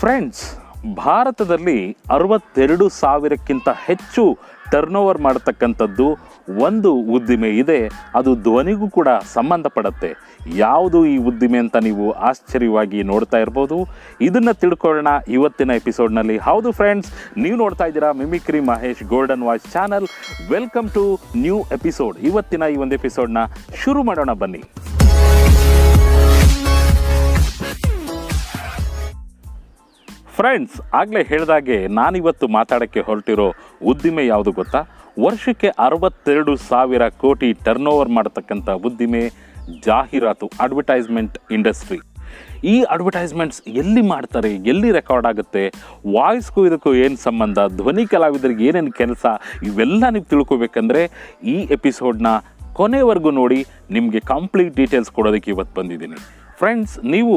Friends, ಭಾರತದಲ್ಲಿ ಅರವತ್ತೆರಡು ಸಾವಿರಕ್ಕಿಂತ ಹೆಚ್ಚು ಟರ್ನ್ ಓವರ್ ಮಾಡತಕ್ಕಂಥದ್ದು ಒಂದು ಉದ್ದಿಮೆ ಇದೆ. ಅದು ಧ್ವನಿಗೂ ಕೂಡ ಸಂಬಂಧಪಡುತ್ತೆ. ಯಾವುದು ಈ ಉದ್ದಿಮೆ ಅಂತ ನೀವು ಆಶ್ಚರ್ಯವಾಗಿ ನೋಡ್ತಾ ಇರ್ಬೋದು? ಇದನ್ನು ತಿಳ್ಕೊಳ್ಳೋಣ ಇವತ್ತಿನ ಎಪಿಸೋಡ್ನಲ್ಲಿ. ಹೌದು ಫ್ರೆಂಡ್ಸ್, ನೀವು ನೋಡ್ತಾ ಇದ್ದೀರಾ mimicry Mahesh golden voice channel. Welcome to new episode ಇವತ್ತಿನ ಈ ಒಂದು ಎಪಿಸೋಡ್ನ ಶುರು ಮಾಡೋಣ ಬನ್ನಿ. ಫ್ರೆಂಡ್ಸ್, ಆಗಲೇ ಹೇಳಿದಾಗೆ ನಾನಿವತ್ತು ಮಾತಾಡೋಕ್ಕೆ ಹೊರಟಿರೋ ಉದ್ದಿಮೆ ಯಾವುದು ಗೊತ್ತಾ? ವರ್ಷಕ್ಕೆ ಅರವತ್ತೆರಡು ಸಾವಿರ ಕೋಟಿ ಟರ್ನ್ ಓವರ್ ಮಾಡತಕ್ಕಂಥ ಉದ್ದಿಮೆ ಜಾಹೀರಾತು ಅಡ್ವರ್ಟೈಸ್ಮೆಂಟ್ ಇಂಡಸ್ಟ್ರಿ ಈ ಅಡ್ವರ್ಟೈಸ್ಮೆಂಟ್ಸ್ ಎಲ್ಲಿ ಮಾಡ್ತಾರೆ, ಎಲ್ಲಿ ರೆಕಾರ್ಡ್ ಆಗುತ್ತೆ ವಾಯ್ಸ್ಗೂ ಇದಕ್ಕೂ ಏನು ಸಂಬಂಧ, ಧ್ವನಿ ಕಲಾವಿದರಿಗೆ ಏನೇನು ಕೆಲಸ, ಇವೆಲ್ಲ ನೀವು ತಿಳ್ಕೊಬೇಕಂದ್ರೆ ಈ ಎಪಿಸೋಡ್ನ ಕೊನೆವರೆಗೂ ನೋಡಿ, ನಿಮಗೆ ಕಂಪ್ಲೀಟ್ ಡೀಟೇಲ್ಸ್ ಕೊಡೋದಕ್ಕೆ ಇವತ್ತು ಬಂದಿದ್ದೀನಿ. ಫ್ರೆಂಡ್ಸ್ ನೀವು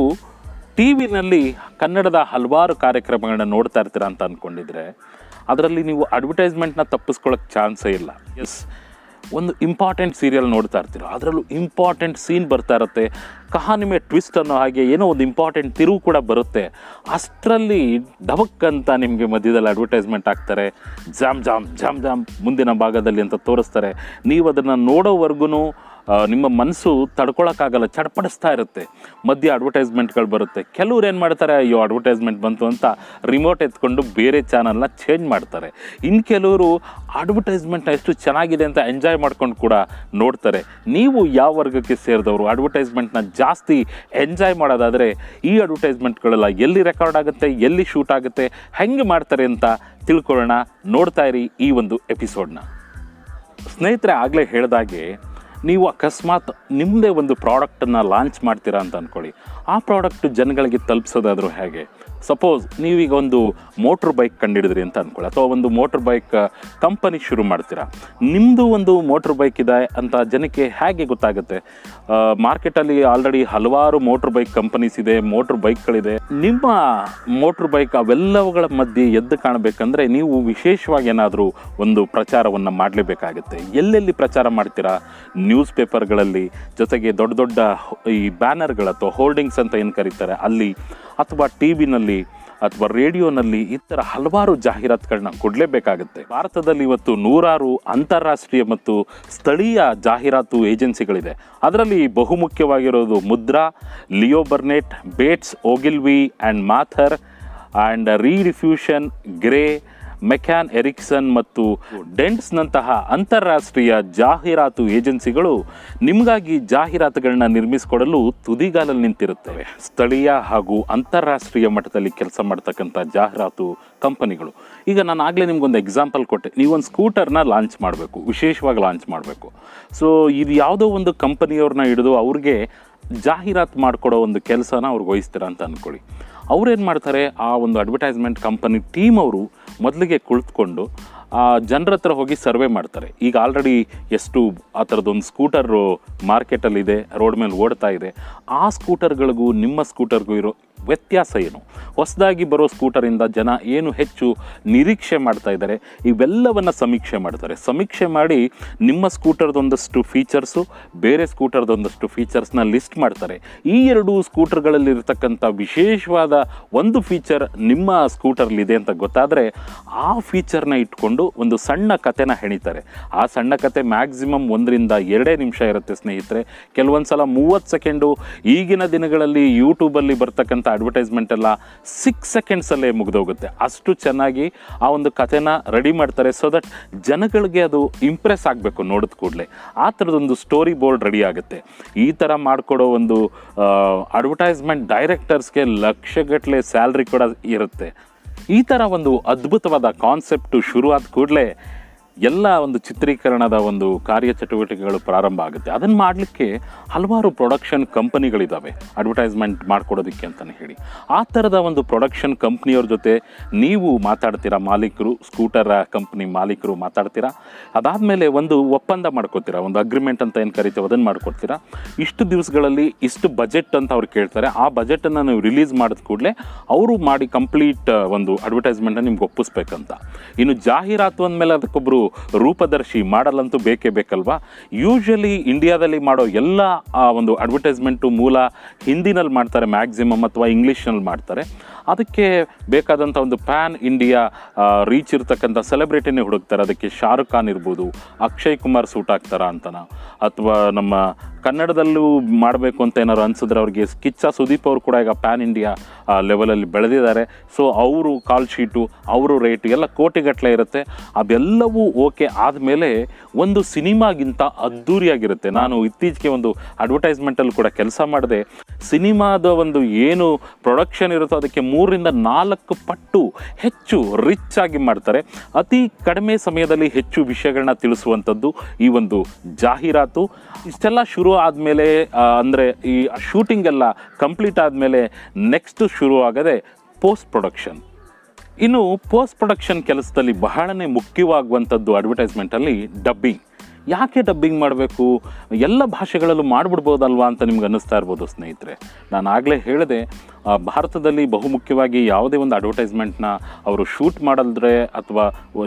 ಟಿ ವಿನಲ್ಲಿ ಕನ್ನಡದ ಹಲವಾರು ಕಾರ್ಯಕ್ರಮಗಳನ್ನ ನೋಡ್ತಾ ಇರ್ತೀರಾ ಅಂತ ಅಂದ್ಕೊಂಡಿದ್ರೆ ಅದರಲ್ಲಿ ನೀವು ಅಡ್ವರ್ಟೈಸ್ಮೆಂಟ್ನ ತಪ್ಪಿಸ್ಕೊಳ್ಳೋಕ್ಕೆ ಚಾನ್ಸೇ ಇಲ್ಲ. ಎಸ್ ಒಂದು ಇಂಪಾರ್ಟೆಂಟ್ ಸೀರಿಯಲ್ ನೋಡ್ತಾ ಇರ್ತೀರೋ, ಅದರಲ್ಲೂ ಇಂಪಾರ್ಟೆಂಟ್ ಸೀನ್ ಬರ್ತಾ ಇರುತ್ತೆ. ಕಹಾನಿ ಮೇ ಟ್ವಿಸ್ಟ್ ಅನ್ನೋ ಹಾಗೆ ಏನೋ ಒಂದು ಇಂಪಾರ್ಟೆಂಟ್ ತಿರುವು ಕೂಡ ಬರುತ್ತೆ. ಅಷ್ಟರಲ್ಲಿ ಡಬಕ್ ಅಂತ ನಿಮಗೆ ಮಧ್ಯದಲ್ಲಿ ಅಡ್ವರ್ಟೈಸ್ಮೆಂಟ್ ಹಾಕ್ತಾರೆ. ಜಾಮ್ ಜಾಮ್ ಜಾಮ್ ಜಾಮ್ ಮುಂದಿನ ಭಾಗದಲ್ಲಿ ಅಂತ ತೋರಿಸ್ತಾರೆ. ನೀವು ಅದನ್ನು ನೋಡೋವರೆಗೂ ನಿಮ್ಮ ಮನಸ್ಸು ತಡ್ಕೊಳಕ್ಕಾಗಲ್ಲ, ಚಡ್ಪಡಿಸ್ತಾ ಇರುತ್ತೆ. ಮಧ್ಯ ಅಡ್ವರ್ಟೈಸ್ಮೆಂಟ್ಗಳು ಬರುತ್ತೆ. ಕೆಲವ್ರು ಏನು ಮಾಡ್ತಾರೆ, ಅಯ್ಯೋ ಅಡ್ವರ್ಟೈಸ್ಮೆಂಟ್ ಬಂತು ಅಂತ ರಿಮೋಟ್ ಎತ್ಕೊಂಡು ಬೇರೆ ಚಾನಲ್ನ ಚೇಂಜ್ ಮಾಡ್ತಾರೆ. ಇನ್ನು ಕೆಲವರು ಅಡ್ವರ್ಟೈಸ್ಮೆಂಟ್ನ ಎಷ್ಟು ಚೆನ್ನಾಗಿದೆ ಅಂತ ಎಂಜಾಯ್ ಮಾಡ್ಕೊಂಡು ಕೂಡ ನೋಡ್ತಾರೆ. ನೀವು ಯಾವ ವರ್ಗಕ್ಕೆ ಸೇರಿದವರು ಅಡ್ವರ್ಟೈಸ್ಮೆಂಟ್ನ ಜಾಸ್ತಿ ಎಂಜಾಯ್ ಮಾಡೋದಾದರೆ ಈ ಅಡ್ವರ್ಟೈಸ್ಮೆಂಟ್ಗಳೆಲ್ಲ ಎಲ್ಲಿ ರೆಕಾರ್ಡ್ ಆಗುತ್ತೆ, ಎಲ್ಲಿ ಶೂಟ್ ಆಗುತ್ತೆ, ಹೆಂಗೆ ಮಾಡ್ತಾರೆ ಅಂತ ತಿಳ್ಕೊಳ್ಳೋಣ. ನೋಡ್ತಾ ಇರಿ ಈ ಒಂದು ಎಪಿಸೋಡ್ನ. ಸ್ನೇಹಿತರೆ, ಆಗಲೇ ಹೇಳಿದಾಗೆ ನೀವು ಅಕಸ್ಮಾತ್ ನಿಮ್ಮದೇ ಒಂದು ಪ್ರಾಡಕ್ಟನ್ನು ಲಾಂಚ್ ಮಾಡ್ತೀರಾ ಅಂತ ಅಂದ್ಕೊಳ್ಳಿ ಆ ಪ್ರಾಡಕ್ಟ್ ಜನಗಳಿಗೆ ತಲುಪಿಸೋದಾದರೂ ಹೇಗೆ? ಸಪೋಸ್ ನೀವೀಗ ಒಂದು ಮೋಟ್ರ್ ಬೈಕ್ ಕಂಡಿಡಿದ್ರಿ ಅಂತ ಅಂದ್ಕೊಳ್ಳಿ ಅಥವಾ ಒಂದು ಮೋಟ್ರ್ ಬೈಕ್ ಕಂಪನಿ ಶುರು ಮಾಡ್ತೀರಾ. ನಿಮ್ಮದು ಒಂದು ಮೋಟ್ರ್ ಬೈಕ್ ಇದೆ ಅಂತ ಜನಕ್ಕೆ ಹೇಗೆ ಗೊತ್ತಾಗುತ್ತೆ? ಮಾರ್ಕೆಟಲ್ಲಿ ಆಲ್ರೆಡಿ ಹಲವಾರು ಮೋಟ್ರ್ ಬೈಕ್ ಕಂಪನೀಸ್ ಇದೆ, ಮೋಟ್ರ್ ಬೈಕ್ಗಳಿದೆ. ನಿಮ್ಮ ಮೋಟ್ರ್ ಬೈಕ್ ಅವೆಲ್ಲವುಗಳ ಮಧ್ಯೆ ಎದ್ದು ಕಾಣಬೇಕಂದ್ರೆ ನೀವು ವಿಶೇಷವಾಗಿ ಏನಾದರೂ ಒಂದು ಪ್ರಚಾರವನ್ನು ಮಾಡಲೇಬೇಕಾಗುತ್ತೆ. ಎಲ್ಲೆಲ್ಲಿ ಪ್ರಚಾರ ಮಾಡ್ತೀರಾ? ನ್ಯೂಸ್ ಪೇಪರ್ಗಳಲ್ಲಿ ಜೊತೆಗೆ ದೊಡ್ಡ ದೊಡ್ಡ ಈ ಬ್ಯಾನರ್ಗಳು ಅಥವಾ ಹೋಲ್ಡಿಂಗ್ಸ್ ಅಂತ ಏನು ಕರೀತಾರೆ, ಅಲ್ಲಿ ಅಥವಾ ಟಿ ವಿನಲ್ಲಿ ಅಥವಾ ರೇಡಿಯೋನಲ್ಲಿ ಈ ಥರ ಹಲವಾರು ಜಾಹೀರಾತುಗಳನ್ನ ಕೊಡಲೇಬೇಕಾಗುತ್ತೆ. ಭಾರತದಲ್ಲಿ ಇವತ್ತು ನೂರಾರು ಅಂತಾರಾಷ್ಟ್ರೀಯ ಮತ್ತು ಸ್ಥಳೀಯ ಜಾಹೀರಾತು ಏಜೆನ್ಸಿಗಳಿದೆ. ಅದರಲ್ಲಿ ಬಹುಮುಖ್ಯವಾಗಿರೋದು Mudra, Leo Burnett, Bates, Ogilvy and Mather and Rediffusion Grey McCann, Ericsson ಮತ್ತು ಡೆಂಟ್ಸ್ನಂತಹ ಅಂತಾರಾಷ್ಟ್ರೀಯ ಜಾಹೀರಾತು ಏಜೆನ್ಸಿಗಳು ನಿಮಗಾಗಿ ಜಾಹೀರಾತುಗಳನ್ನ ನಿರ್ಮಿಸಿಕೊಡಲು ತುದಿಗಾಲಲ್ಲಿ ನಿಂತಿರುತ್ತವೆ. ಸ್ಥಳೀಯ ಹಾಗೂ ಅಂತಾರಾಷ್ಟ್ರೀಯ ಮಟ್ಟದಲ್ಲಿ ಕೆಲಸ ಮಾಡ್ತಕ್ಕಂಥ ಜಾಹೀರಾತು ಕಂಪನಿಗಳು. ಈಗ ನಾನು ಆಗಲೇ ನಿಮ್ಗೊಂದು ಎಕ್ಸಾಂಪಲ್ ಕೊಟ್ಟೆ. ನೀವೊಂದು ಸ್ಕೂಟರ್ನ ಲಾಂಚ್ ಮಾಡಬೇಕು, ವಿಶೇಷವಾಗಿ ಲಾಂಚ್ ಮಾಡಬೇಕು. ಸೊ ಇದು ಯಾವುದೋ ಒಂದು ಕಂಪನಿಯವ್ರನ್ನ ಹಿಡಿದು ಅವ್ರಿಗೆ ಜಾಹೀರಾತು ಮಾಡಿಕೊಡೋ ಒಂದು ಕೆಲಸನ ಅವ್ರಿಗೆ ವಹಿಸ್ತೀರ ಅಂತ ಅಂದ್ಕೊಳ್ಳಿ ಅವ್ರೇನು ಮಾಡ್ತಾರೆ? ಆ ಒಂದು ಅಡ್ವರ್ಟೈಸ್ಮೆಂಟ್ ಕಂಪನಿ ಟೀಮ್ ಅವರು ಮೊದಲಿಗೆ ಕುಳಿತುಕೊಂಡು, ಆ ಜನರ ಹತ್ರ ಹೋಗಿ ಸರ್ವೆ ಮಾಡ್ತಾರೆ. ಈಗ ಆಲ್ರೆಡಿ ಎಷ್ಟು ಆ ಥರದ್ದೊಂದು ಸ್ಕೂಟರು ಮಾರ್ಕೆಟಲ್ಲಿದೆ ರೋಡ್ ಮೇಲೆ ಓಡ್ತಾ ಇದೆ. ಆ ಸ್ಕೂಟರ್ಗಳಿಗೂ ನಿಮ್ಮ ಸ್ಕೂಟರ್ಗೂ ಇರೋ ವ್ಯತ್ಯಾಸ ಏನು? ಹೊಸದಾಗಿ ಬರೋ ಸ್ಕೂಟರಿಂದ ಜನ ಏನು ಹೆಚ್ಚು ನಿರೀಕ್ಷೆ ಮಾಡ್ತಾ ಇದ್ದಾರೆ? ಇವೆಲ್ಲವನ್ನು ಸಮೀಕ್ಷೆ ಮಾಡ್ತಾರೆ. ಸಮೀಕ್ಷೆ ಮಾಡಿ ನಿಮ್ಮ ಸ್ಕೂಟರ್ದೊಂದಷ್ಟು ಫೀಚರ್ಸು ಬೇರೆ ಸ್ಕೂಟರ್ದೊಂದಷ್ಟು ಫೀಚರ್ಸ್ನ ಲಿಸ್ಟ್ ಮಾಡ್ತಾರೆ. ಈ ಎರಡು ಸ್ಕೂಟರ್ಗಳಲ್ಲಿರ್ತಕ್ಕಂಥ ವಿಶೇಷವಾದ ಒಂದು ಫೀಚರ್ ನಿಮ್ಮ ಸ್ಕೂಟರ್ಲಿದೆ ಅಂತ ಗೊತ್ತಾದರೆ ಆ ಫೀಚರ್ನ ಇಟ್ಕೊಂಡು ಒಂದು ಸಣ್ಣ ಕತೆನ ಹೆಣಿತಾರೆ. ಆ ಸಣ್ಣ ಕತೆ ಮ್ಯಾಕ್ಸಿಮಮ್ ಒಂದರಿಂದ ಎರಡೇ ನಿಮಿಷ ಇರುತ್ತೆ ಸ್ನೇಹಿತರೆ. ಕೆಲವೊಂದು ಸಲ ಮೂವತ್ತು ಸೆಕೆಂಡು ಈಗಿನ ದಿನಗಳಲ್ಲಿ ಯೂಟ್ಯೂಬಲ್ಲಿ ಬರ್ತಕ್ಕಂಥ ಅಡ್ವರ್ಟೈಸ್ಮೆಂಟ್ ಎಲ್ಲ ಸಿಕ್ಸ್ ಸೆಕೆಂಡ್ಸಲ್ಲೇ ಮುಗಿದೋಗುತ್ತೆ. ಅಷ್ಟು ಚೆನ್ನಾಗಿ ಆ ಒಂದು ಕಥೆನ ರೆಡಿ ಮಾಡ್ತಾರೆ ಸೊ ದಟ್ ಜನಗಳಿಗೆ ಅದು ಇಂಪ್ರೆಸ್ ಆಗಬೇಕು ನೋಡಿದ ಕೂಡಲೇ. ಆ ಥರದೊಂದು ಸ್ಟೋರಿ ಬೋರ್ಡ್ ರೆಡಿ ಆಗುತ್ತೆ. ಈ ಥರ ಮಾಡಿಕೊಡೋ ಒಂದು ಅಡ್ವರ್ಟೈಸ್ಮೆಂಟ್ ಡೈರೆಕ್ಟರ್ಸ್ಗೆ ಲಕ್ಷಗಟ್ಟಲೆ ಸ್ಯಾಲ್ರಿ ಕೂಡ ಇರುತ್ತೆ. ಈ ಥರ ಒಂದು ಅದ್ಭುತವಾದ ಕಾನ್ಸೆಪ್ಟು ಶುರುವಾದ ಕೂಡಲೇ ಎಲ್ಲ ಒಂದು ಚಿತ್ರೀಕರಣದ ಒಂದು ಕಾರ್ಯಚಟುವಟಿಕೆಗಳು ಪ್ರಾರಂಭ ಆಗುತ್ತೆ. ಅದನ್ನು ಮಾಡಲಿಕ್ಕೆ ಹಲವಾರು ಪ್ರೊಡಕ್ಷನ್ ಕಂಪನಿಗಳಿದ್ದಾವೆ ಅಡ್ವರ್ಟೈಸ್ಮೆಂಟ್ ಮಾಡ್ಕೊಡೋದಕ್ಕೆ ಅಂತಲೇ ಹೇಳಿ. ಆ ಥರದ ಒಂದು ಪ್ರೊಡಕ್ಷನ್ ಕಂಪ್ನಿಯವ್ರ ಜೊತೆ ನೀವು ಮಾತಾಡ್ತೀರಾ? ಮಾಲೀಕರು ಸ್ಕೂಟರ್ ಕಂಪ್ನಿ ಮಾಲೀಕರು ಮಾತಾಡ್ತೀರಾ? ಅದಾದಮೇಲೆ ಒಂದು ಒಪ್ಪಂದ ಮಾಡ್ಕೋತೀರಾ? ಒಂದು ಅಗ್ರಿಮೆಂಟ್ ಅಂತ ಏನು ಕರಿತೀವಿ ಅದನ್ನು ಮಾಡ್ಕೊಡ್ತೀರಾ? ಇಷ್ಟು ದಿವಸಗಳಲ್ಲಿ ಇಷ್ಟು ಬಜೆಟ್ ಅಂತ ಅವ್ರು ಕೇಳ್ತಾರೆ. ಆ ಬಜೆಟನ್ನು ನೀವು ರಿಲೀಸ್ ಮಾಡಿದ ಕೂಡಲೇ ಅವರು ಮಾಡಿ ಕಂಪ್ಲೀಟ್ ಒಂದು ಅಡ್ವರ್ಟೈಸ್ಮೆಂಟನ್ನು ನಿಮ್ಗೆ ಒಪ್ಪಿಸ್ಬೇಕಂತ. ಇನ್ನು ಜಾಹೀರಾತು ಅಂದಮೇಲೆ ಅದಕ್ಕೊಬ್ಬರು ರೂಪದರ್ಶಿ ಮಾಡಲಂತೂ ಬೇಕೇ ಬೇಕಲ್ವಾ? ಯೂಶ್ವಲಿ ಇಂಡಿಯಾದಲ್ಲಿ ಮಾಡೋ ಎಲ್ಲ, ಆ, ಒಂದು ಅಡ್ವರ್ಟೈಸ್ಮೆಂಟು ಮೂಲ ಹಿಂದಿನಲ್ಲಿ ಮಾಡ್ತಾರೆ ಮ್ಯಾಕ್ಸಿಮಮ್ ಅಥವಾ ಇಂಗ್ಲೀಷ್ನಲ್ಲಿ ಮಾಡ್ತಾರೆ. ಅದಕ್ಕೆ ಬೇಕಾದಂಥ ಒಂದು ಪ್ಯಾನ್ ಇಂಡಿಯಾ ರೀಚ್ ಇರ್ತಕ್ಕಂಥ ಸೆಲೆಬ್ರಿಟಿನೇ ಹುಡುಕ್ತಾರೆ. ಅದಕ್ಕೆ ಶಾರುಖ್ ಖಾನ್ ಇರ್ಬೋದು ಅಕ್ಷಯ್ ಕುಮಾರ್ ಸೂಟ್ ಆಗ್ತಾರಾ ಅಂತನ? ಅಥವಾ ನಮ್ಮ ಕನ್ನಡದಲ್ಲೂ ಮಾಡಬೇಕು ಅಂತ ಏನಾದ್ರು ಅನ್ಸಿದ್ರೆ ಅವ್ರಿಗೆ ಕಿಚ್ಚ ಸುದೀಪ್ ಅವರು ಕೂಡ ಈಗ ಪ್ಯಾನ್ ಇಂಡಿಯಾ ಲೆವೆಲಲ್ಲಿ ಬೆಳೆದಿದ್ದಾರೆ. ಸೊ ಅವರು ಕಾಲ್ ಶೀಟು ಅವರು ರೇಟು ಎಲ್ಲ ಕೋಟಿಗಟ್ಟಲೆ ಇರುತ್ತೆ. ಅದೆಲ್ಲವೂ ಓಕೆ ಆದಮೇಲೆ ಒಂದು ಸಿನಿಮಾಗಿಂತ ಅದ್ಧೂರಿಯಾಗಿರುತ್ತೆ ನಾನು ಇತ್ತೀಚೆಗೆ ಒಂದು ಅಡ್ವರ್ಟೈಸ್ಮೆಂಟಲ್ಲಿ ಕೂಡ ಕೆಲಸ ಮಾಡಿದೆ. ಸಿನಿಮಾದ ಒಂದು ಏನು ಪ್ರೊಡಕ್ಷನ್ ಇರುತ್ತೋ ಅದಕ್ಕೆ ಮೂರರಿಂದ ನಾಲ್ಕು ಪಟ್ಟು ಹೆಚ್ಚು ರಿಚ್ ಆಗಿ ಮಾಡ್ತಾರೆ. ಅತಿ ಕಡಿಮೆ ಸಮಯದಲ್ಲಿ ಹೆಚ್ಚು ವಿಷಯಗಳನ್ನ ತಿಳಿಸುವಂಥದ್ದು ಈ ಒಂದು ಜಾಹೀರಾತು. ಇಷ್ಟೆಲ್ಲ ಶುರು ಆದಮೇಲೆ ಅಂದರೆ ಈ ಶೂಟಿಂಗ್ ಎಲ್ಲ ಕಂಪ್ಲೀಟ್ ಆದಮೇಲೆ ನೆಕ್ಸ್ಟ್ ಶುರು ಆಗದೆ ಪೋಸ್ಟ್ ಪ್ರೊಡಕ್ಷನ್ ಇನ್ನು ಪೋಸ್ಟ್ ಪ್ರೊಡಕ್ಷನ್ ಕೆಲಸದಲ್ಲಿ ಬಹಳನೇ ಮುಖ್ಯವಾಗುವಂಥದ್ದು ಅಡ್ವರ್ಟೈಸ್ಮೆಂಟಲ್ಲಿ ಡಬ್ಬಿಂಗ್ ಯಾಕೆ ಡಬ್ಬಿಂಗ್ ಮಾಡಬೇಕು? ಎಲ್ಲ ಭಾಷೆಗಳಲ್ಲೂ ಮಾಡಿಬಿಡ್ಬೋದಲ್ವಾ ಅಂತ ನಿಮ್ಗೆ ಅನ್ನಿಸ್ತಾ ಇರ್ಬೋದು ಸ್ನೇಹಿತರೆ. ನಾನು ಆಗಲೇ ಹೇಳಿದೆ ಭಾರತದಲ್ಲಿ ಬಹುಮುಖ್ಯವಾಗಿ ಯಾವುದೇ ಒಂದು ಅಡ್ವರ್ಟೈಸ್ಮೆಂಟ್ನ ಅವರು ಶೂಟ್ ಮಾಡಲ್ದ್ರೆ ಅಥವಾ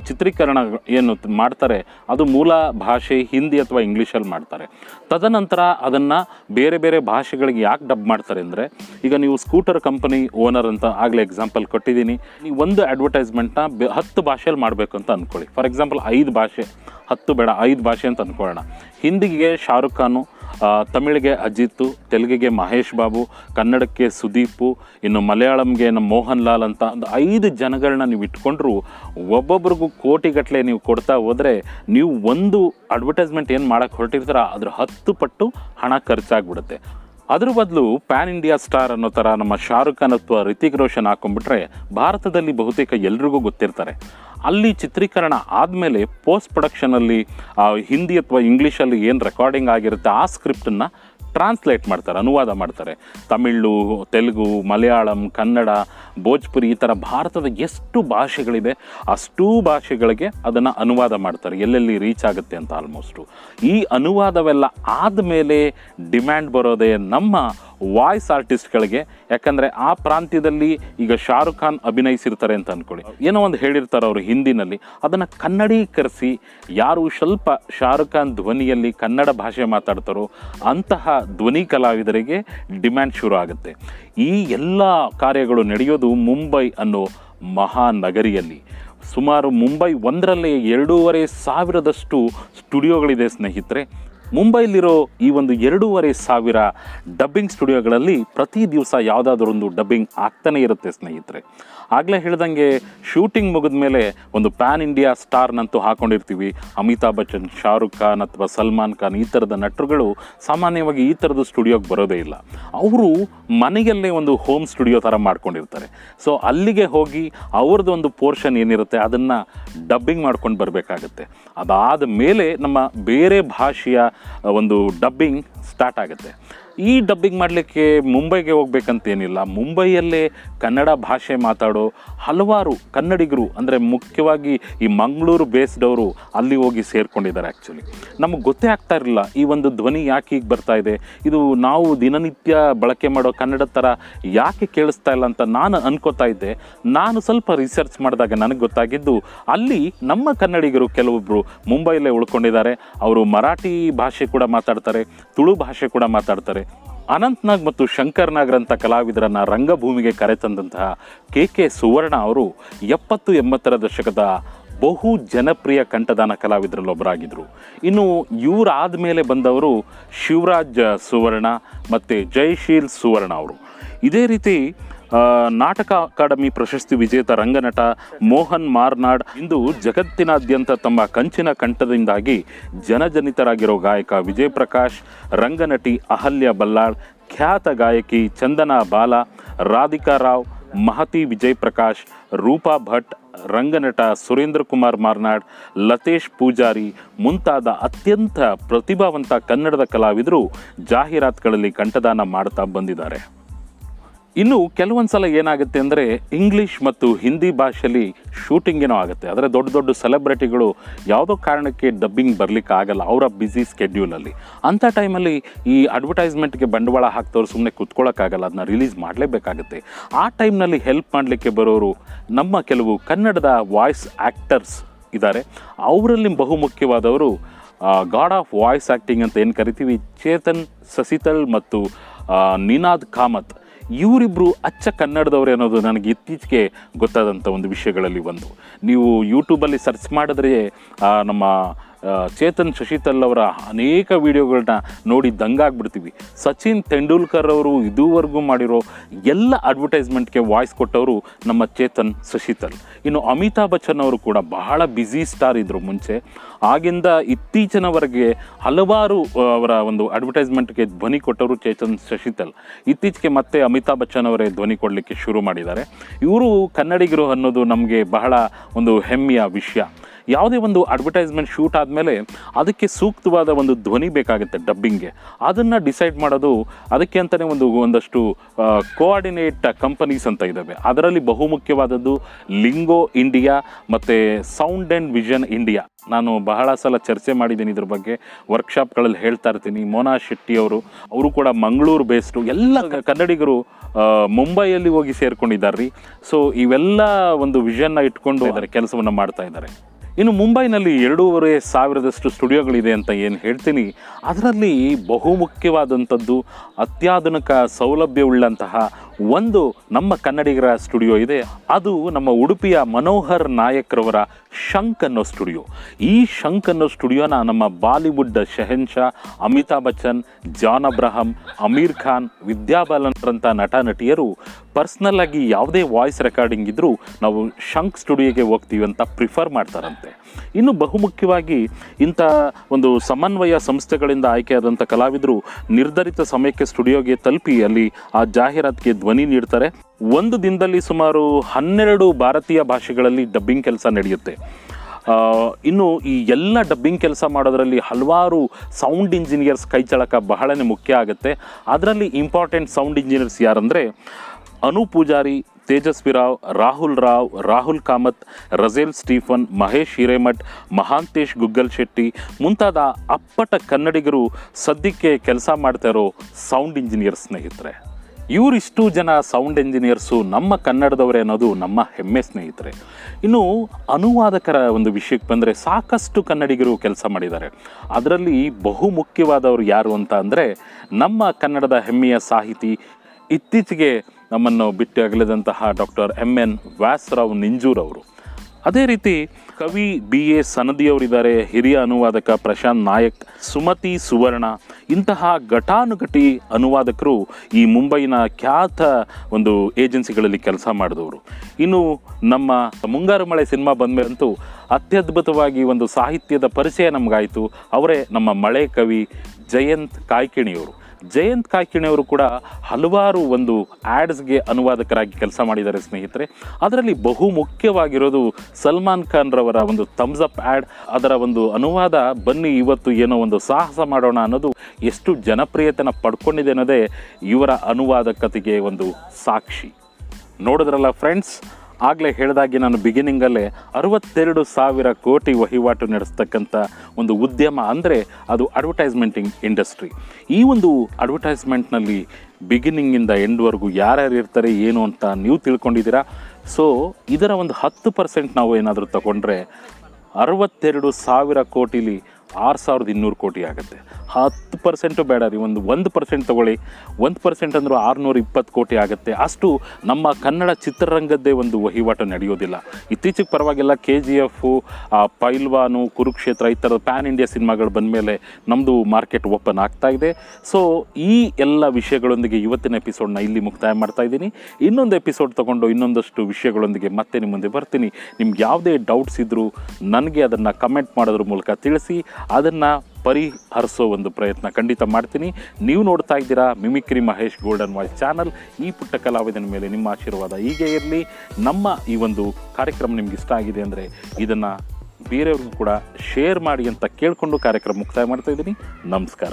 ಚಿತ್ರೀಕರಣ ಏನು ಮಾಡ್ತಾರೆ, ಅದು ಮೂಲ ಭಾಷೆ ಹಿಂದಿ ಅಥವಾ ಇಂಗ್ಲೀಷಲ್ಲಿ ಮಾಡ್ತಾರೆ. ತದನಂತರ ಅದನ್ನು ಬೇರೆ ಬೇರೆ ಭಾಷೆಗಳಿಗೆ ಯಾಕೆ ಡಬ್ ಮಾಡ್ತಾರೆ ಅಂದರೆ, ಈಗ ನೀವು ಸ್ಕೂಟರ್ ಕಂಪನಿ ಓನರ್ ಅಂತ ಆಗಲೇ ಎಕ್ಸಾಂಪಲ್ ಕೊಟ್ಟಿದ್ದೀನಿ. ನೀವು ಒಂದು ಅಡ್ವರ್ಟೈಸ್ಮೆಂಟ್ನ ಬೆ, ಹತ್ತು ಭಾಷೆಯಲ್ಲಿ ಮಾಡಬೇಕು ಅಂತ ಅಂದ್ಕೊಳ್ಳಿ ಫಾರ್ ಎಕ್ಸಾಂಪಲ್ ಐದು ಭಾಷೆ, ಹತ್ತು ಬೇಡ, ಐದು ಭಾಷೆ ಅಂತ ಅಂದ್ಕೊಳ್ಳೋಣ ಹಿಂದಿಗೆ ಶಾರುಖ್ ಖಾನು ತಮಿಳಿಗೆ ಅಜಿತ್, ತೆಲುಗಿಗೆ ಮಹೇಶ್ ಬಾಬು, ಕನ್ನಡಕ್ಕೆ ಸುದೀಪು, ಇನ್ನು ಮಲಯಾಳಂಗೆ ನಮ್ಮ ಮೋಹನ್ ಲಾಲ್ ಅಂತ ಒಂದು ಐದು ಜನಗಳನ್ನ ನೀವು ಇಟ್ಕೊಂಡ್ರು ಒಬ್ಬೊಬ್ರಿಗೂ ಕೋಟಿಗಟ್ಟಲೆ ನೀವು ಕೊಡ್ತಾ ಹೋದರೆ ನೀವು ಒಂದು ಅಡ್ವರ್ಟೈಸ್ಮೆಂಟ್ ಏನು ಮಾಡೋಕ್ಕೆ ಹೊರಟಿರ್ತೀರ, ಅದ್ರ ಹತ್ತು ಪಟ್ಟು ಹಣ ಖರ್ಚಾಗ್ಬಿಡುತ್ತೆ. ಅದ್ರ ಬದಲು ಪ್ಯಾನ್ ಇಂಡಿಯಾ ಸ್ಟಾರ್ ಅನ್ನೋ ಥರ ನಮ್ಮ ಶಾರುಖ್ ಖಾನ್ ಅಥವಾ ರಿತಿಕ್ ರೋಷನ್ ಹಾಕೊಂಡ್ಬಿಟ್ರೆ ಭಾರತದಲ್ಲಿ ಬಹುತೇಕ ಎಲ್ರಿಗೂ ಗೊತ್ತಿರ್ತಾರೆ. ಅಲ್ಲಿ ಚಿತ್ರೀಕರಣ ಆದಮೇಲೆ ಪೋಸ್ಟ್ ಪ್ರೊಡಕ್ಷನಲ್ಲಿ ಹಿಂದಿ ಅಥವಾ ಇಂಗ್ಲೀಷಲ್ಲಿ ಏನು ರೆಕಾರ್ಡಿಂಗ್ ಆಗಿರುತ್ತೆ, ಆ ಸ್ಕ್ರಿಪ್ಟನ್ನು ಟ್ರಾನ್ಸ್ಲೇಟ್ ಮಾಡ್ತಾರೆ, ಅನುವಾದ ಮಾಡ್ತಾರೆ. ತಮಿಳು, ತೆಲುಗು, ಮಲಯಾಳಂ, ಕನ್ನಡ, ಭೋಜ್ಪುರಿ ಈ ಥರ ಭಾರತದ ಎಷ್ಟು ಭಾಷೆಗಳಿದೆ, ಅಷ್ಟೂ ಭಾಷೆಗಳಿಗೆ ಅದನ್ನು ಅನುವಾದ ಮಾಡ್ತಾರೆ. ಎಲ್ಲೆಲ್ಲಿ ರೀಚ್ ಆಗುತ್ತೆ ಅಂತ ಆಲ್ಮೋಸ್ಟು ಈ ಅನುವಾದವೆಲ್ಲ ಆದಮೇಲೆ ಡಿಮ್ಯಾಂಡ್ ಬರೋದೇ ನಮ್ಮ ವಾಯ್ಸ್ ಆರ್ಟಿಸ್ಟ್ಗಳಿಗೆ. ಯಾಕಂದರೆ ಆ ಪ್ರಾಂತ್ಯದಲ್ಲಿ ಈಗ ಶಾರುಖ್ ಖಾನ್ ಅಭಿನಯಿಸಿರ್ತಾರೆ ಅಂತ ಅಂದ್ಕೊಳ್ಳಿ ಏನೋ ಒಂದು ಹೇಳಿರ್ತಾರೆ ಅವರು ಹಿಂದಿನಲ್ಲಿ. ಅದನ್ನು ಕನ್ನಡೀಕರಿಸಿ ಯಾರು ಸ್ವಲ್ಪ ಶಾರುಖ್ ಖಾನ್ ಧ್ವನಿಯಲ್ಲಿ ಕನ್ನಡ ಭಾಷೆ ಮಾತಾಡ್ತಾರೋ ಅಂತಹ ಧ್ವನಿ ಕಲಾವಿದರಿಗೆ ಡಿಮ್ಯಾಂಡ್ ಶುರು ಆಗುತ್ತೆ. ಈ ಎಲ್ಲ ಕಾರ್ಯಗಳು ನಡೆಯೋದು ಮುಂಬೈ ಅನ್ನೋ ಮಹಾನಗರಿಯಲ್ಲಿ. ಸುಮಾರು ಮುಂಬೈ ಒಂದರಲ್ಲೇ ಎರಡೂವರೆ ಸಾವಿರದಷ್ಟು ಸ್ಟುಡಿಯೋಗಳಿದೆ ಸ್ನೇಹಿತರೆ. ಮುಂಬೈಲಿರೋ ಈ ಒಂದು ಎರಡೂವರೆ ಸಾವಿರ ಡಬ್ಬಿಂಗ್ ಸ್ಟುಡಿಯೋಗಳಲ್ಲಿ ಪ್ರತಿ ದಿವಸ ಯಾವುದಾದ್ರೊಂದು ಡಬ್ಬಿಂಗ್ ಆಗ್ತಾನೆ ಇರುತ್ತೆ, ಸ್ನೇಹಿತರೆ. ಆಗಲೇ ಹೇಳ್ದಂಗೆ ಶೂಟಿಂಗ್ ಮುಗಿದ ಮೇಲೆ ಒಂದು ಪ್ಯಾನ್ ಇಂಡಿಯಾ ಸ್ಟಾರ್ನಂತೂ ಹಾಕೊಂಡಿರ್ತೀವಿ. ಅಮಿತಾಬ್ ಬಚ್ಚನ್, ಶಾರುಖ್ ಖಾನ್ ಅಥವಾ ಸಲ್ಮಾನ್ ಖಾನ್ ಈ ಥರದ ನಟರುಗಳು ಸಾಮಾನ್ಯವಾಗಿ ಈ ಥರದ ಸ್ಟುಡಿಯೋಗೆ ಬರೋದೇ ಇಲ್ಲ. ಅವರು ಮನೆಯಲ್ಲೇ ಒಂದು ಹೋಮ್ ಸ್ಟುಡಿಯೋ ಥರ ಮಾಡ್ಕೊಂಡಿರ್ತಾರೆ. ಸೊ, ಅಲ್ಲಿಗೆ ಹೋಗಿ ಅವ್ರದ್ದು ಒಂದು ಪೋರ್ಷನ್ ಏನಿರುತ್ತೆ, ಅದನ್ನು ಡಬ್ಬಿಂಗ್ ಮಾಡ್ಕೊಂಡು ಬರಬೇಕಾಗುತ್ತೆ. ಅದಾದ ಮೇಲೆ ನಮ್ಮ ಬೇರೆ ಭಾಷೆಯ ಒಂದು ಡಬ್ಬಿಂಗ್ ಸ್ಟಾರ್ಟ್ ಆಗುತ್ತೆ. ಈ ಡಬ್ಬಿಂಗ್ ಮಾಡಲಿಕ್ಕೆ ಮುಂಬೈಗೆ ಹೋಗ್ಬೇಕಂತೇನಿಲ್ಲ. ಮುಂಬೈಯಲ್ಲೇ ಕನ್ನಡ ಭಾಷೆ ಮಾತಾಡೋ ಹಲವಾರು ಕನ್ನಡಿಗರು, ಅಂದರೆ ಮುಖ್ಯವಾಗಿ ಈ ಮಂಗಳೂರು ಬೇಸ್ಡವರು ಅಲ್ಲಿ ಹೋಗಿ ಸೇರ್ಕೊಂಡಿದ್ದಾರೆ ಆ್ಯಕ್ಚುಲಿ ನಮಗೆ ಗೊತ್ತೇ ಆಗ್ತಾ ಇರಲಿಲ್ಲ, ಈ ಒಂದು ಧ್ವನಿ ಯಾಕೆ ಈಗ ಬರ್ತಾ ಇದೆ? ಇದು ನಾವು ದಿನನಿತ್ಯ ಬಳಕೆ ಮಾಡೋ ಕನ್ನಡ ಥರ ಯಾಕೆ ಕೇಳಿಸ್ತಾ ಇಲ್ಲ ಅಂತ ನಾನು ಅನ್ಕೋತಾ ಇದ್ದೆ. ನಾನು ಸ್ವಲ್ಪ ರಿಸರ್ಚ್ ಮಾಡಿದಾಗ ನನಗೆ ಗೊತ್ತಾಗಿದ್ದು, ಅಲ್ಲಿ ನಮ್ಮ ಕನ್ನಡಿಗರು ಕೆಲವೊಬ್ಬರು ಮುಂಬೈಯಲ್ಲೇ ಉಳ್ಕೊಂಡಿದ್ದಾರೆ. ಅವರು ಮರಾಠಿ ಭಾಷೆ ಕೂಡ ಮಾತಾಡ್ತಾರೆ, ತುಳು ಭಾಷೆ ಕೂಡ ಮಾತಾಡ್ತಾರೆ. ಅನಂತ್ನಾಗ್ ಮತ್ತು ಶಂಕರ್ ಕಲಾವಿದರನ್ನು ರಂಗಭೂಮಿಗೆ ಕರೆತಂದಂತಹ ಕೆ ಕೆ ಸುವರ್ಣ ಅವರು ಎಪ್ಪತ್ತು ಎಂಬತ್ತರ ದಶಕದ ಬಹು ಜನಪ್ರಿಯ ಕಂಠದಾನ ಕಲಾವಿದರಲ್ಲಿ ಒಬ್ಬರಾಗಿದ್ದರು ಇನ್ನು ಇವರಾದ ಮೇಲೆ ಬಂದವರು ಶಿವರಾಜ್ ಸುವರ್ಣ ಮತ್ತು ಜಯಶೀಲ್ ಸುವರ್ಣ ಅವರು. ಇದೇ ರೀತಿ ನಾಟಕ ಅಕಾಡೆಮಿ ಪ್ರಶಸ್ತಿ ವಿಜೇತ ರಂಗನಟ ಮೋಹನ್ ಮಾರ್ನಾಡ್ ಇಂದು ಜಗತ್ತಿನಾದ್ಯಂತ ತಮ್ಮ ಕಂಚಿನ ಕಂಠದಿಂದಾಗಿ ಜನಜನಿತರಾಗಿರೋ ಗಾಯಕ ವಿಜಯ್ ಪ್ರಕಾಶ್ ರಂಗನಟಿ ಅಹಲ್ಯ ಬಲ್ಲಾಳ್, ಖ್ಯಾತ ಗಾಯಕಿ ಚಂದನಾ ಬಾಲ, ರಾಧಿಕಾ ರಾವ್, ಮಹತಿ ವಿಜಯ್ ಪ್ರಕಾಶ್ ರೂಪಾ ಭಟ್, ರಂಗನಟ ಸುರೇಂದ್ರ ಕುಮಾರ್ ಮಾರ್ನಾಡ್, ಲತೇಶ್ ಪೂಜಾರಿ ಮುಂತಾದ ಅತ್ಯಂತ ಪ್ರತಿಭಾವಂತ ಕನ್ನಡದ ಕಲಾವಿದರು ಜಾಹೀರಾತುಗಳಲ್ಲಿ ಕಂಠದಾನ ಮಾಡ್ತಾ ಬಂದಿದ್ದಾರೆ. ಇನ್ನು ಕೆಲವೊಂದು ಸಲ ಏನಾಗುತ್ತೆ ಅಂದರೆ ಇಂಗ್ಲೀಷ್ ಮತ್ತು ಹಿಂದಿ ಭಾಷೆಯಲ್ಲಿ ಶೂಟಿಂಗ್ ಏನೋ ಆಗುತ್ತೆ. ಆದರೆ ದೊಡ್ಡ ದೊಡ್ಡ ಸೆಲೆಬ್ರಿಟಿಗಳು ಯಾವುದೋ ಕಾರಣಕ್ಕೆ ಡಬ್ಬಿಂಗ್ ಬರಲಿಕ್ಕೆ ಆಗಲ್ಲ, ಅವರ ಬ್ಯುಸಿ ಸ್ಕೆಡ್ಯೂಲಲ್ಲಿ ಅಂಥ ಟೈಮಲ್ಲಿ ಈ ಅಡ್ವರ್ಟೈಸ್ಮೆಂಟ್ಗೆ ಬಂಡವಾಳ ಹಾಕ್ತವ್ರು ಸುಮ್ಮನೆ ಕುತ್ಕೊಳ್ಳೋಕ್ಕಾಗಲ್ಲ ಅದನ್ನ ರಿಲೀಸ್ ಮಾಡಲೇಬೇಕಾಗುತ್ತೆ. ಆ ಟೈಮ್ನಲ್ಲಿ ಹೆಲ್ಪ್ ಮಾಡಲಿಕ್ಕೆ ಬರೋರು ನಮ್ಮ ಕೆಲವು ಕನ್ನಡದ ವಾಯ್ಸ್ ಆ್ಯಕ್ಟರ್ಸ್ ಇದ್ದಾರೆ ಅವರಲ್ಲಿ ಬಹುಮುಖ್ಯವಾದವರು ಗಾಡ್ ಆಫ್ ವಾಯ್ಸ್ ಆ್ಯಕ್ಟಿಂಗ್ ಅಂತ ಏನು ಕರಿತೀವಿ? ಚೇತನ್ ಸಸಿತಲ್ ಮತ್ತು ನಿನಾದ್ ಕಾಮತ್. ಇವರಿಬ್ಬರು ಅಚ್ಚ ಕನ್ನಡದವ್ರು ಅನ್ನೋದು ನನಗೆ ಇತ್ತೀಚೆಗೆ ಗೊತ್ತಾದಂಥ ಒಂದು ವಿಷಯಗಳಲ್ಲಿ ಒಂದು. ನೀವು ಯೂಟ್ಯೂಬಲ್ಲಿ ಸರ್ಚ್ ಮಾಡಿದ್ರೆ ನಮ್ಮ ಚೇತನ್ ಶಶಿತಲ್ ಅವರ ಅನೇಕ ವಿಡಿಯೋಗಳನ್ನ ನೋಡಿ ದಂಗಾಗ್ಬಿಡ್ತೀವಿ ಸಚಿನ್ ತೆಂಡೂಲ್ಕರ್ ಅವರು ಇದುವರೆಗೂ ಮಾಡಿರೋ ಎಲ್ಲ ಅಡ್ವರ್ಟೈಸ್ಮೆಂಟ್ಗೆ ವಾಯ್ಸ್ ಕೊಟ್ಟವರು ನಮ್ಮ ಚೇತನ್ ಶಶಿತಲ್. ಇನ್ನು ಅಮಿತಾಬ್ ಬಚ್ಚನ್ ಅವರು ಕೂಡ ಬಹಳ ಬ್ಯುಸಿ ಸ್ಟಾರ್ ಇದ್ದರು ಮುಂಚೆ. ಆಗಿಂದ ಇತ್ತೀಚಿನವರೆಗೆ ಹಲವಾರು ಅವರ ಒಂದು ಅಡ್ವರ್ಟೈಸ್ಮೆಂಟ್ಗೆ ಧ್ವನಿ ಕೊಟ್ಟವರು ಚೇತನ್ ಶಶಿತಲ್. ಇತ್ತೀಚೆಗೆ ಮತ್ತೆ ಅಮಿತಾಬ್ ಬಚ್ಚನ್ ಅವರೇ ಧ್ವನಿ ಕೊಡಲಿಕ್ಕೆ ಶುರು ಮಾಡಿದ್ದಾರೆ. ಇವರು ಕನ್ನಡಿಗರು ಅನ್ನೋದು ನಮಗೆ ಬಹಳ ಒಂದು ಹೆಮ್ಮೆಯ ವಿಷಯ. ಯಾವುದೇ ಒಂದು ಅಡ್ವರ್ಟೈಸ್ಮೆಂಟ್ ಶೂಟ್ ಆದಮೇಲೆ ಅದಕ್ಕೆ ಸೂಕ್ತವಾದ ಒಂದು ಧ್ವನಿ ಬೇಕಾಗುತ್ತೆ ಡಬ್ಬಿಂಗ್ಗೆ ಅದನ್ನು ಡಿಸೈಡ್ ಮಾಡೋದು ಅದಕ್ಕೆ ಅಂತಲೇ ಒಂದು, ಒಂದಷ್ಟು ಕೋಆರ್ಡಿನೇಟ್ ಕಂಪನೀಸ್ ಅಂತ ಇದ್ದಾವೆ ಅದರಲ್ಲಿ ಬಹುಮುಖ್ಯವಾದದ್ದು ಲಿಂಗೋ ಇಂಡಿಯಾ ಮತ್ತು ಸೌಂಡ್ ಆ್ಯಂಡ್ ವಿಷನ್ ಇಂಡಿಯಾ ನಾನು ಬಹಳ ಸಲ ಚರ್ಚೆ ಮಾಡಿದ್ದೀನಿ ಇದ್ರ ಬಗ್ಗೆ. ವರ್ಕ್ಶಾಪ್ಗಳಲ್ಲಿ ಹೇಳ್ತಾ ಇರ್ತೀನಿ. ಮೋನಾ ಶೆಟ್ಟಿ ಅವರು ಅವರು ಕೂಡ ಮಂಗಳೂರು ಬೇಸ್ಡು ಎಲ್ಲ ಕನ್ನಡಿಗರು ಮುಂಬೈಯಲ್ಲಿ ಹೋಗಿ ಸೇರ್ಕೊಂಡಿದ್ದಾರೆ ರೀ. ಸೊ ಇವೆಲ್ಲ ಒಂದು ವಿಷನ್ನ ಇಟ್ಕೊಂಡು ಇದ್ದಾರೆ, ಕೆಲಸವನ್ನು ಮಾಡ್ತಾ ಇದ್ದಾರೆ. ಇನ್ನು ಮುಂಬೈನಲ್ಲಿ ಎರಡೂವರೆ ಸಾವಿರದಷ್ಟು ಸ್ಟುಡಿಯೋಗಳಿದೆ ಅಂತ ಏನು ಹೇಳ್ತೀನಿ ಅದರಲ್ಲಿ ಬಹುಮುಖ್ಯವಾದಂಥದ್ದು ಅತ್ಯಾಧುನಿಕ ಸೌಲಭ್ಯವುಳ್ಳಂತಹ ಒಂದು ನಮ್ಮ ಕನ್ನಡಿಗರ ಸ್ಟುಡಿಯೋ ಇದೆ, ಅದು ನಮ್ಮ ಉಡುಪಿಯ ಮನೋಹರ್ ನಾಯಕ್ರವರ ಶಂಕ್ ಅನ್ನೋ ಸ್ಟುಡಿಯೋ. ಈ ಶಂಕ್ ಅನ್ನೋ ಸ್ಟುಡಿಯೋನ ನಮ್ಮ ಬಾಲಿವುಡ್ ಶೆಹನ್ಶಾ ಅಮಿತಾಬ್ ಬಚ್ಚನ್, ಜಾನ್ ಅಬ್ರಹಂ, ಅಮೀರ್ ಖಾನ್, ವಿದ್ಯಾ ಬಾಲನ್ರಂಥ ನಟ ನಟಿಯರು ಪರ್ಸ್ನಲ್ ಆಗಿ ಯಾವುದೇ ವಾಯ್ಸ್ ರೆಕಾರ್ಡಿಂಗ್ ಇದ್ದರೂ ನಾವು ಶಂಕ್ ಸ್ಟುಡಿಯೋಗೆ ಹೋಗ್ತೀವಿ ಅಂತ ಪ್ರಿಫರ್ ಮಾಡ್ತಾರಂತೆ. ಇನ್ನು ಬಹುಮುಖ್ಯವಾಗಿ ಇಂಥ ಒಂದು ಸಮನ್ವಯ ಸಂಸ್ಥೆಗಳಿಂದ ಆಯ್ಕೆಯಾದಂಥ ಕಲಾವಿದರು ನಿರ್ಧರಿತ ಸಮಯಕ್ಕೆ ಸ್ಟುಡಿಯೋಗೆ ತಲುಪಿ ಅಲ್ಲಿ ಆ ಜಾಹೀರಾತಿಗೆ ಧ್ವನಿ ನೀಡ್ತಾರೆ. ಒಂದು ದಿನದಲ್ಲಿ ಸುಮಾರು ಹನ್ನೆರಡು ಭಾರತೀಯ ಭಾಷೆಗಳಲ್ಲಿ ಡಬ್ಬಿಂಗ್ ಕೆಲಸ ನಡೆಯುತ್ತೆ. ಇನ್ನು ಈ ಎಲ್ಲ ಡಬ್ಬಿಂಗ್ ಕೆಲಸ ಮಾಡೋದರಲ್ಲಿ ಹಲವಾರು ಸೌಂಡ್ ಇಂಜಿನಿಯರ್ಸ್ ಕೈಚಳಕ ಬಹಳನೇ ಮುಖ್ಯ ಆಗುತ್ತೆ. ಅದರಲ್ಲಿ ಇಂಪಾರ್ಟೆಂಟ್ ಸೌಂಡ್ ಇಂಜಿನಿಯರ್ಸ್ ಯಾರಂದರೆ ಅನು ಪೂಜಾರಿ ತೇಜಸ್ವಿ ರಾವ್, ರಾಹುಲ್ ರಾವ್, ರಾಹುಲ್ ಕಾಮತ್, ರಜೇಲ್ ಸ್ಟೀಫನ್, ಮಹೇಶ್ ಹಿರೇಮಠ್, ಮಹಾಂತೇಶ್ ಗುಗ್ಗಲ್ ಶೆಟ್ಟಿ ಮುಂತಾದ ಅಪ್ಪಟ ಕನ್ನಡಿಗರು ಸದ್ಯಕ್ಕೆ ಕೆಲಸ ಮಾಡ್ತಾ ಇರೋ ಸೌಂಡ್ ಇಂಜಿನಿಯರ್ ಸ್ನೇಹಿತರೆ. ಇವರಿಷ್ಟು ಜನ ಸೌಂಡ್ ಇಂಜಿನಿಯರ್ಸು ನಮ್ಮ ಕನ್ನಡದವರೇ ಅನ್ನೋದು ನಮ್ಮ ಹೆಮ್ಮೆ ಸ್ನೇಹಿತರೆ. ಇನ್ನು ಅನುವಾದಕರ ಒಂದು ವಿಷಯಕ್ಕೆ ಬಂದರೆ ಸಾಕಷ್ಟು ಕನ್ನಡಿಗರು ಕೆಲಸ ಮಾಡಿದ್ದಾರೆ. ಅದರಲ್ಲಿ ಬಹು ಮುಖ್ಯವಾದವರು ಯಾರು ಅಂತ ಅಂದರೆ ನಮ್ಮ ಕನ್ನಡದ ಹೆಮ್ಮೆಯ ಸಾಹಿತಿ ಇತ್ತೀಚೆಗೆ ನಮ್ಮನ್ನು ಬಿಟ್ಟು ಅಗಲಿದಂತಹ ಡಾಕ್ಟರ್ ಎಂ ಎನ್ ವ್ಯಾಸರಾವ್ ನಿಂಜೂರವರು. ಅದೇ ರೀತಿ ಕವಿ ಬಿ ಎ ಸನದಿಯವರಿದ್ದಾರೆ, ಹಿರಿಯ ಅನುವಾದಕ ಪ್ರಶಾಂತ್ ನಾಯಕ್, ಸುಮತಿ ಸುವರ್ಣ, ಇಂತಹ ಘಟಾನುಘಟಿ ಅನುವಾದಕರು ಈ ಮುಂಬೈನ ಖ್ಯಾತ ಒಂದು ಏಜೆನ್ಸಿಗಳಲ್ಲಿ ಕೆಲಸ ಮಾಡಿದವರು. ಇನ್ನು ನಮ್ಮ ಮುಂಗಾರು ಮಳೆ ಸಿನಿಮಾ ಬಂದಮೇಲಂತೂ ಅತ್ಯದ್ಭುತವಾಗಿ ಒಂದು ಸಾಹಿತ್ಯದ ಪರಿಚಯ ನಮಗಾಯಿತು. ಅವರೇ ನಮ್ಮ ಮಳೆ ಕವಿ ಜಯಂತ್ ಕಾಯ್ಕಿಣಿಯವರು. ಜಯಂತ್ ಕಾಕಿಣಿಯವರು ಕೂಡ ಹಲವಾರು ಒಂದು ಆ್ಯಡ್ಸ್ಗೆ ಅನುವಾದಕರಾಗಿ ಕೆಲಸ ಮಾಡಿದ್ದಾರೆ ಸ್ನೇಹಿತರೆ. ಅದರಲ್ಲಿ ಬಹು ಮುಖ್ಯವಾಗಿರೋದು ಸಲ್ಮಾನ್ ಖಾನ್ ರವರ ಒಂದು ಥಮ್ಸ್ ಅಪ್ ಆ್ಯಡ್ ಅದರ ಒಂದು ಅನುವಾದ ಬನ್ನಿ ಇವತ್ತು ಏನೋ ಒಂದು ಸಾಹಸ ಮಾಡೋಣ ಅನ್ನೋದು ಎಷ್ಟು ಜನಪ್ರಿಯತೆನ ಪಡ್ಕೊಂಡಿದೆ ಅನ್ನೋದೇ ಇವರ ಅನುವಾದಕತೆಗೆ ಒಂದು ಸಾಕ್ಷಿ. ನೋಡಿದ್ರಲ್ಲ ಫ್ರೆಂಡ್ಸ್ ಆಗಲೇ ಹೇಳಿದಾಗೆ ನಾನು ಬಿಗಿನಿಂಗಲ್ಲೇ ಅರವತ್ತೆರಡು ಸಾವಿರ ಕೋಟಿ ವಹಿವಾಟು ನಡೆಸ್ತಕ್ಕಂಥ ಒಂದು ಉದ್ಯಮ ಅಂದರೆ ಅದು ಅಡ್ವರ್ಟೈಸ್ಮೆಂಟಿಂಗ್ ಇಂಡಸ್ಟ್ರಿ ಈ ಒಂದು ಅಡ್ವರ್ಟೈಸ್ಮೆಂಟ್ನಲ್ಲಿ ಬಿಗಿನಿಂಗಿಂದ ಎಂಡ್ವರೆಗೂ ಯಾರ್ಯಾರು ಇರ್ತಾರೆ, ಏನು ಅಂತ ನೀವು ತಿಳ್ಕೊಂಡಿದ್ದೀರಾ? ಸೊ ಇದರ ಒಂದು ಹತ್ತು ಪರ್ಸೆಂಟ್ ನಾವು ಏನಾದರೂ ತಗೊಂಡ್ರೆ ಅರವತ್ತೆರಡು ಸಾವಿರ ಕೋಟಿಲಿ ಆರು ಸಾವಿರದ ಇನ್ನೂರು ಕೋಟಿ ಆಗುತ್ತೆ. ಹತ್ತು ಪರ್ಸೆಂಟು ಬೇಡ ರೀ, ಒಂದು ಒಂದು ಪರ್ಸೆಂಟ್ ತೊಗೊಳ್ಳಿ. ಒಂದು ಪರ್ಸೆಂಟ್ ಅಂದರೂ ಆರುನೂರ ಇಪ್ಪತ್ತು ಕೋಟಿ ಆಗುತ್ತೆ. ಅಷ್ಟು ನಮ್ಮ ಕನ್ನಡ ಚಿತ್ರರಂಗದ್ದೇ ಒಂದು ವಹಿವಾಟು ನಡೆಯೋದಿಲ್ಲ. ಇತ್ತೀಚೆಗೆ ಪರವಾಗಿಲ್ಲ, K G F Pailwaan, Kurukshetra, ಈ ಥರದ ಪ್ಯಾನ್ ಇಂಡಿಯಾ ಸಿನಿಮಾಗಳು ಬಂದಮೇಲೆ ನಮ್ಮದು ಮಾರ್ಕೆಟ್ ಓಪನ್ ಆಗ್ತಾ ಇದೆ. ಸೊ, ಈ ಎಲ್ಲ ವಿಷಯಗಳೊಂದಿಗೆ ಇವತ್ತಿನ ಎಪಿಸೋಡ್ನ ಇಲ್ಲಿ ಮುಕ್ತಾಯ ಮಾಡ್ತಾ ಇದ್ದೀನಿ. ಇನ್ನೊಂದು ಎಪಿಸೋಡ್ ತೊಗೊಂಡು ಇನ್ನೊಂದಷ್ಟು ವಿಷಯಗಳೊಂದಿಗೆ ಮತ್ತೆ ನಿಮ್ಮ ಮುಂದೆ ಬರ್ತೀನಿ. ನಿಮ್ಗೆ ಯಾವುದೇ ಡೌಟ್ಸ್ ಇದ್ದರೂ ನನಗೆ ಅದನ್ನು ಕಮೆಂಟ್ ಮಾಡೋದ್ರ ಮೂಲಕ ತಿಳಿಸಿ, ಅದನ್ನು ಪರಿಹರಿಸೋ ಒಂದು ಪ್ರಯತ್ನ ಖಂಡಿತ ಮಾಡ್ತೀನಿ. ನೀವು ನೋಡ್ತಾ ಇದ್ದೀರಾ mimicry Mahesh golden voice channel. ಈ ಪುಟ್ಟ ಕಲಾವಿದನ ಮೇಲೆ ನಿಮ್ಮ ಆಶೀರ್ವಾದ ಹೀಗೆ ಇರಲಿ. ನಮ್ಮ ಈ ಒಂದು ಕಾರ್ಯಕ್ರಮ ನಿಮ್ಗೆ ಇಷ್ಟ ಆಗಿದೆ ಅಂದರೆ ಇದನ್ನು ಬೇರೆಯವ್ರಿಗೂ ಕೂಡ ಶೇರ್ ಮಾಡಿ ಅಂತ ಕೇಳಿಕೊಂಡು ಕಾರ್ಯಕ್ರಮ ಮುಕ್ತಾಯ ಮಾಡ್ತಾ ಇದ್ದೀನಿ. ನಮಸ್ಕಾರ.